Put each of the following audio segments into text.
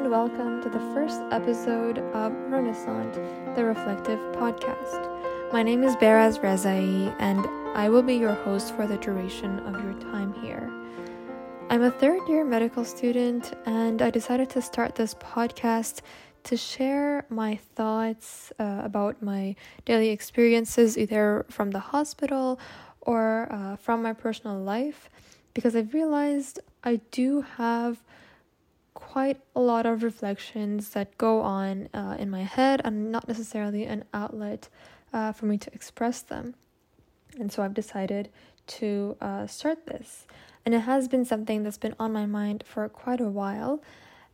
and welcome to the first episode of Renaissant, the Reflective Podcast. My name is Beraz Rezai, and I will be your host for the duration of your time here. I'm a third year medical student, and I decided to start this podcast to share my thoughts uh, about my daily experiences, either from the hospital or uh, from my personal life, because I've realized I do have quite a lot of reflections that go on uh, in my head and not necessarily an outlet uh, for me to express them. And so I've decided to uh, start this. And it has been something that's been on my mind for quite a while.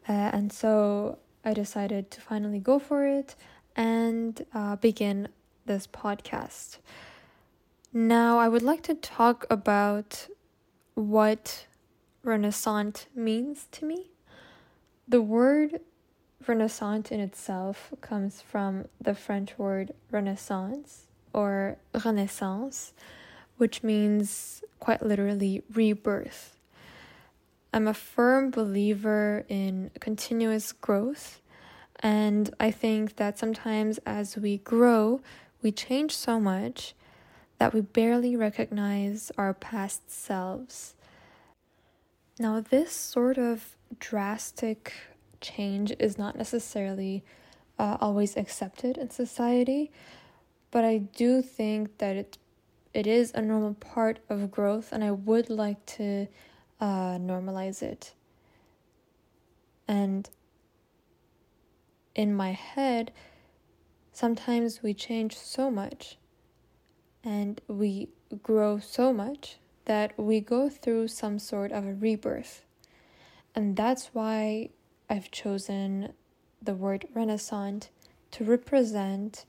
Uh, and so I decided to finally go for it and uh, begin this podcast. Now, I would like to talk about what Renaissant means to me. The word Renaissant in itself comes from the French word Renaissance or Renaissance, which means quite literally rebirth. I'm a firm believer in continuous growth, and I think that sometimes as we grow, we change so much that we barely recognize our past selves. Now, this sort of drastic change is not necessarily uh, always accepted in society, but I do think that it it is a normal part of growth, and I would like to uh, normalize it. And in my head, sometimes we change so much and we grow so much that we go through some sort of a rebirth. And that's why I've chosen the word Renaissant to represent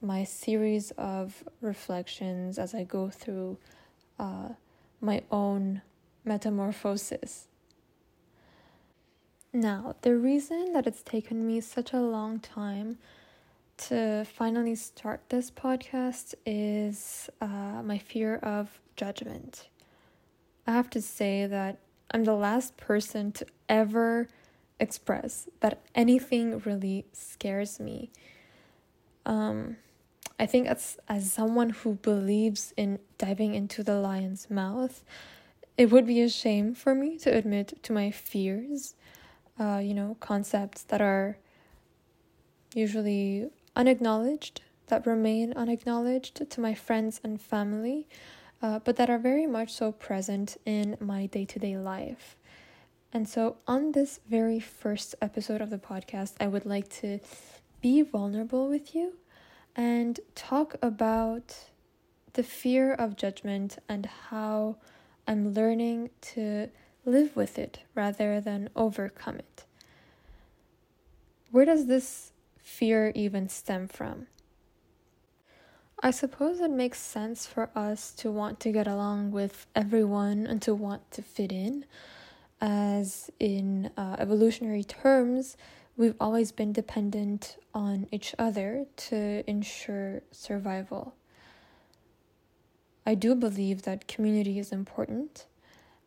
my series of reflections as I go through uh, my own metamorphosis. Now, the reason that it's taken me such a long time to finally start this podcast is uh, my fear of judgment. I have to say that I'm the last person to ever express that anything really scares me. Um, I think as as someone who believes in diving into the lion's mouth, it would be a shame for me to admit to my fears. Uh, you know, concepts that are usually unacknowledged, that remain unacknowledged to my friends and family uh, but that are very much so present in my day to day life. And so, on this very first episode of the podcast, I would like to be vulnerable with you and talk about the fear of judgment and how I'm learning to live with it rather than overcome it. Where does this fear even stem from? I suppose it makes sense for us to want to get along with everyone and to want to fit in, as in uh, evolutionary terms, we've always been dependent on each other to ensure survival. I do believe that community is important,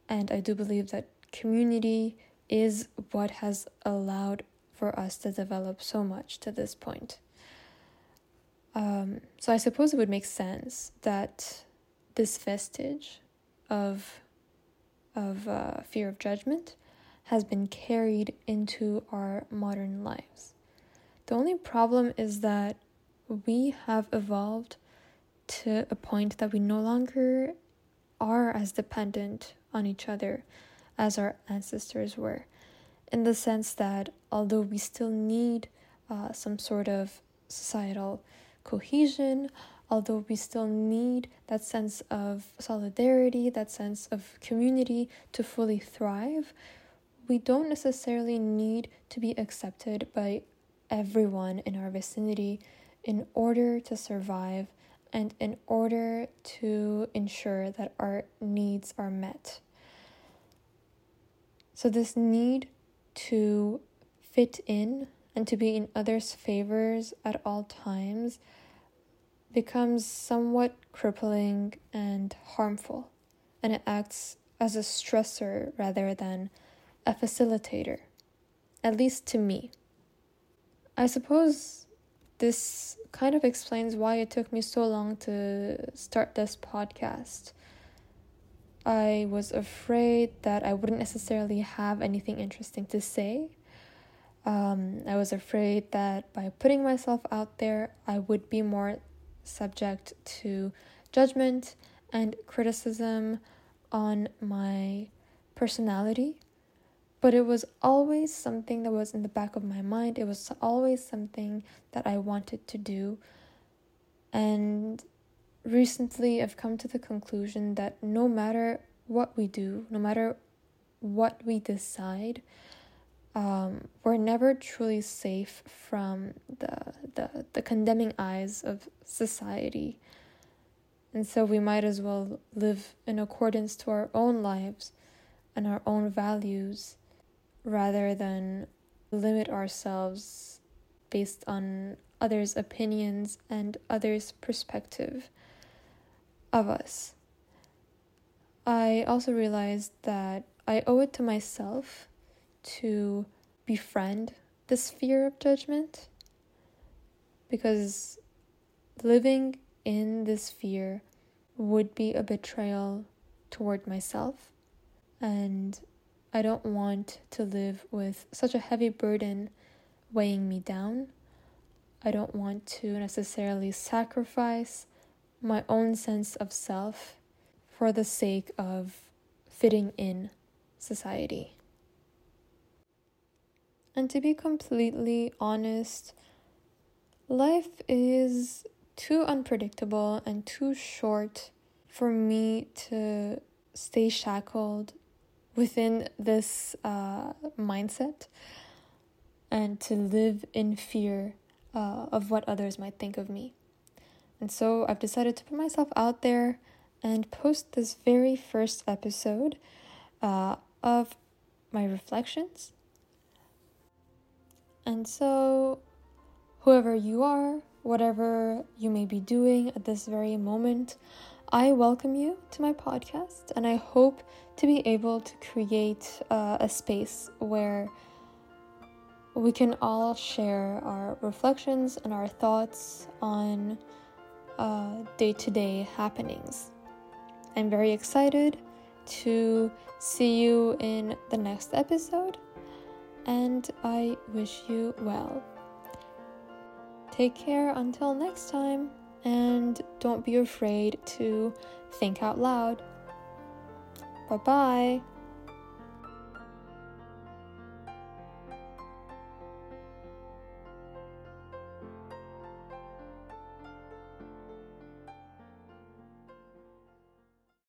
and I do believe that community is what has allowed for us to develop so much to this point. Um, so I suppose it would make sense that this vestige of of uh, fear of judgment has been carried into our modern lives. The only problem is that we have evolved to a point that we no longer are as dependent on each other as our ancestors were, in the sense that although we still need uh, some sort of societal cohesion, although we still need that sense of solidarity, that sense of community to fully thrive, we don't necessarily need to be accepted by everyone in our vicinity in order to survive and in order to ensure that our needs are met. So, this need to fit in and to be in others' favors at all times becomes somewhat crippling and harmful, and it acts as a stressor rather than a facilitator. at least to me. I suppose this kind of explains why it took me so long to start this podcast. I was afraid that I wouldn't necessarily have anything interesting to say. Um, I was afraid that by putting myself out there, I would be more subject to judgment and criticism on my personality. But it was always something that was in the back of my mind. It was always something that I wanted to do. And recently, I've come to the conclusion that no matter what we do, no matter what we decide, um, we're never truly safe from the, the the condemning eyes of society. And so we might as well live in accordance to our own lives and our own values rather than limit ourselves based on others' opinions and others' perspective of us. I also realized that I owe it to myself to befriend this fear of judgment because living in this fear would be a betrayal toward myself, and I don't want to live with such a heavy burden weighing me down. I don't want to necessarily sacrifice my own sense of self for the sake of fitting in society. And to be completely honest, life is too unpredictable and too short for me to stay shackled within this uh, mindset and to live in fear uh, of what others might think of me. And so I've decided to put myself out there and post this very first episode uh, of my reflections and so, whoever you are, whatever you may be doing at this very moment, I welcome you to my podcast, and I hope to be able to create uh, a space where we can all share our reflections and our thoughts on day to day happenings. I'm very excited to see you in the next episode and I wish you well. Take care until next time, and don't be afraid to think out loud. Bye bye.